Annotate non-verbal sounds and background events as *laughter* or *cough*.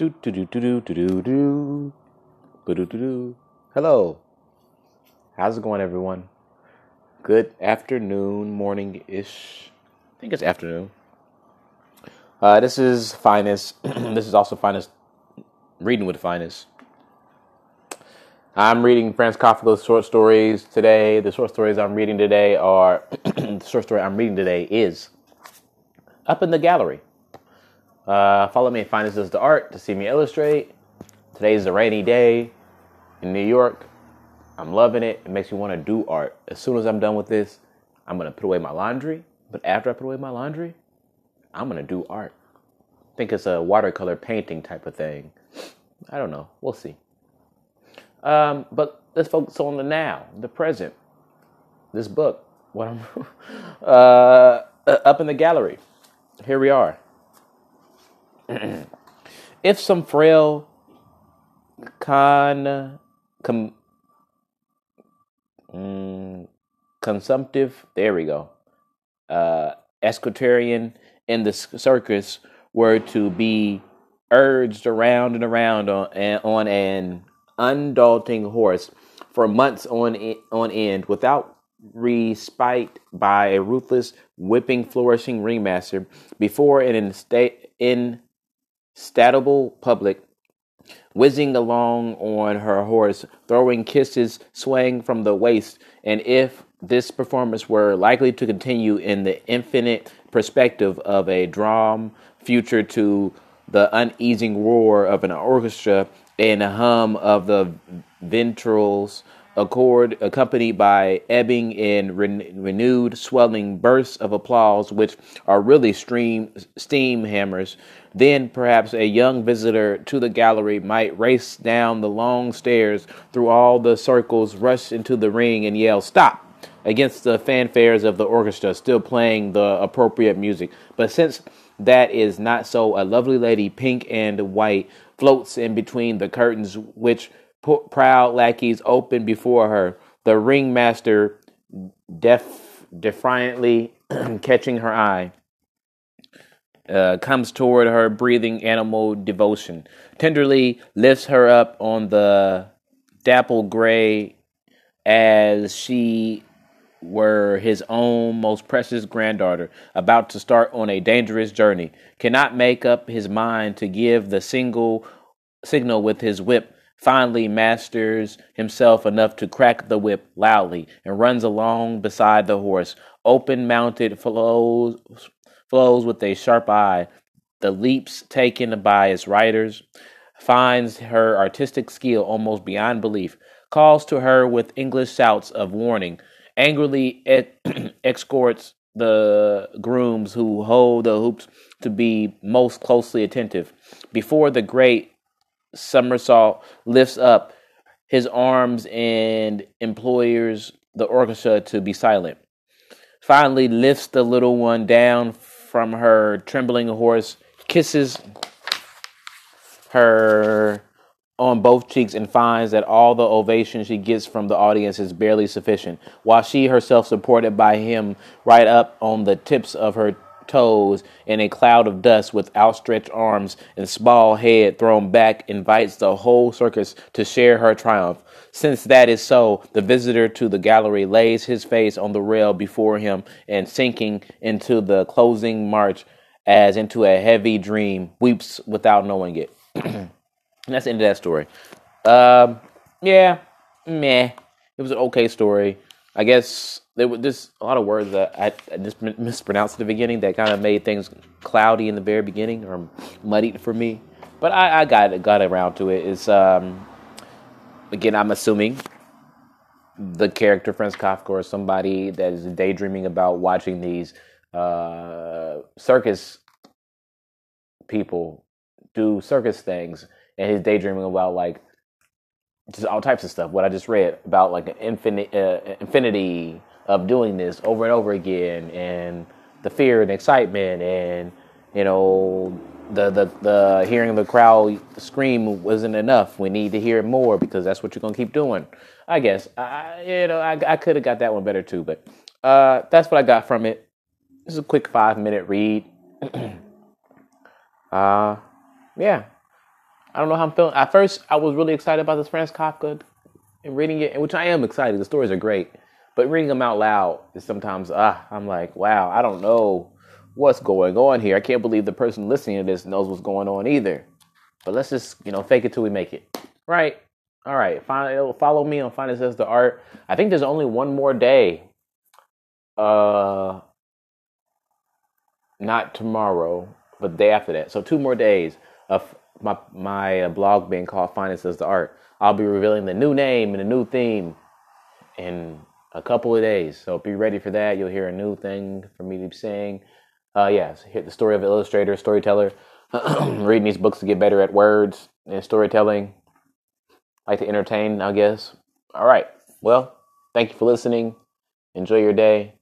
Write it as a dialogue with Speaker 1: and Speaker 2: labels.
Speaker 1: Do do do do do do do do. Do. Hello. How's it going, everyone? Good afternoon, morning ish. I think it's afternoon. Uh, this is Finest. *clears throat* this is also Finest. Reading with Finest. I'm reading Franz Kafka's short stories today. The short stories I'm reading today are *clears throat* the short story I'm reading today is Up in the Gallery. Uh, follow me at Finest Does the Art to see me illustrate. Today's a rainy day in New York. I'm loving it. It makes me want to do art. As soon as I'm done with this, I'm going to put away my laundry. But after I put away my laundry, I'm going to do art. I think it's a watercolor painting type of thing. I don't know. We'll see. Um, but let's focus on the now, the present. This book, what *laughs* I'm uh, up in the gallery. Here we are. *clears throat* if some frail con com, mm, consumptive, there we go, uh, equestrian in the circus were to be urged around and around on, on an undaunting horse for months on on end without respite by a ruthless, whipping, flourishing ringmaster before an instable public, whizzing along on her horse, throwing kisses, swaying from the waist, and if this performance were likely to continue in the infinite perspective of a drum future to the uneasing roar of an orchestra and a hum of the ventrals accord accompanied by ebbing and re- renewed swelling bursts of applause which are really stream steam hammers. Then perhaps a young visitor to the gallery might race down the long stairs through all the circles rush into the ring and yell stop! against the fanfares of the orchestra still playing the appropriate music. But since that is not so a lovely lady pink and white floats in between the curtains which proud lackeys open before her. The ringmaster, def- defiantly *clears throat* catching her eye, uh, comes toward her, breathing animal devotion. Tenderly lifts her up on the dapple gray as she were his own most precious granddaughter, about to start on a dangerous journey, cannot make up his mind to give the single signal with his whip finally masters himself enough to crack the whip loudly and runs along beside the horse. Open mounted flows flows with a sharp eye. The leaps taken by his riders finds her artistic skill almost beyond belief. Calls to her with English shouts of warning. Angrily *clears throat* escorts the grooms who hold the hoops to be most closely attentive. Before the great somersault, lifts up his arms and implores the orchestra to be silent. Finally, lifts the little one down from her trembling horse, kisses her on both cheeks, and finds that all the ovation she gets from the audience is barely sufficient, while she herself, supported by him right up on the tips of her toes in a cloud of dust with outstretched arms and small head thrown back invites the whole circus to share her triumph. Since that is so, the visitor to the gallery lays his face on the rail before him and sinking into the closing march as into a heavy dream, weeps without knowing it. *clears throat* that's the end of that story. Um, yeah, meh. It was an okay story. I guess there were just a lot of words that I, I just mispronounced at the beginning that kind of made things cloudy in the very beginning or muddied for me. But I, I got got around to it. It's um, again, I'm assuming the character Franz Kafka or somebody that is daydreaming about watching these uh, circus people do circus things, and he's daydreaming about like just all types of stuff. What I just read about like infinite uh, infinity of doing this over and over again, and the fear and excitement, and you know the the the hearing the crowd scream wasn't enough. We need to hear more because that's what you're gonna keep doing. I guess I you know I I could have got that one better too, but uh, that's what I got from it. This is a quick five minute read. *clears throat* uh, yeah. I don't know how I'm feeling. At first, I was really excited about this Franz Kafka and reading it, which I am excited. The stories are great, but reading them out loud is sometimes ah, I'm like, wow, I don't know what's going on here. I can't believe the person listening to this knows what's going on either. But let's just you know fake it till we make it, right? All right, follow, me on Finance as the Art. I think there's only one more day. Uh, not tomorrow, but the day after that. So two more days of my my uh, blog being called Finance as the Art. I'll be revealing the new name and a new theme in a couple of days. So be ready for that. You'll hear a new thing from me to be saying. Uh, yes, hit the story of illustrator, storyteller, *clears throat* reading these books to get better at words and storytelling. Like to entertain, I guess. All right. Well, thank you for listening. Enjoy your day.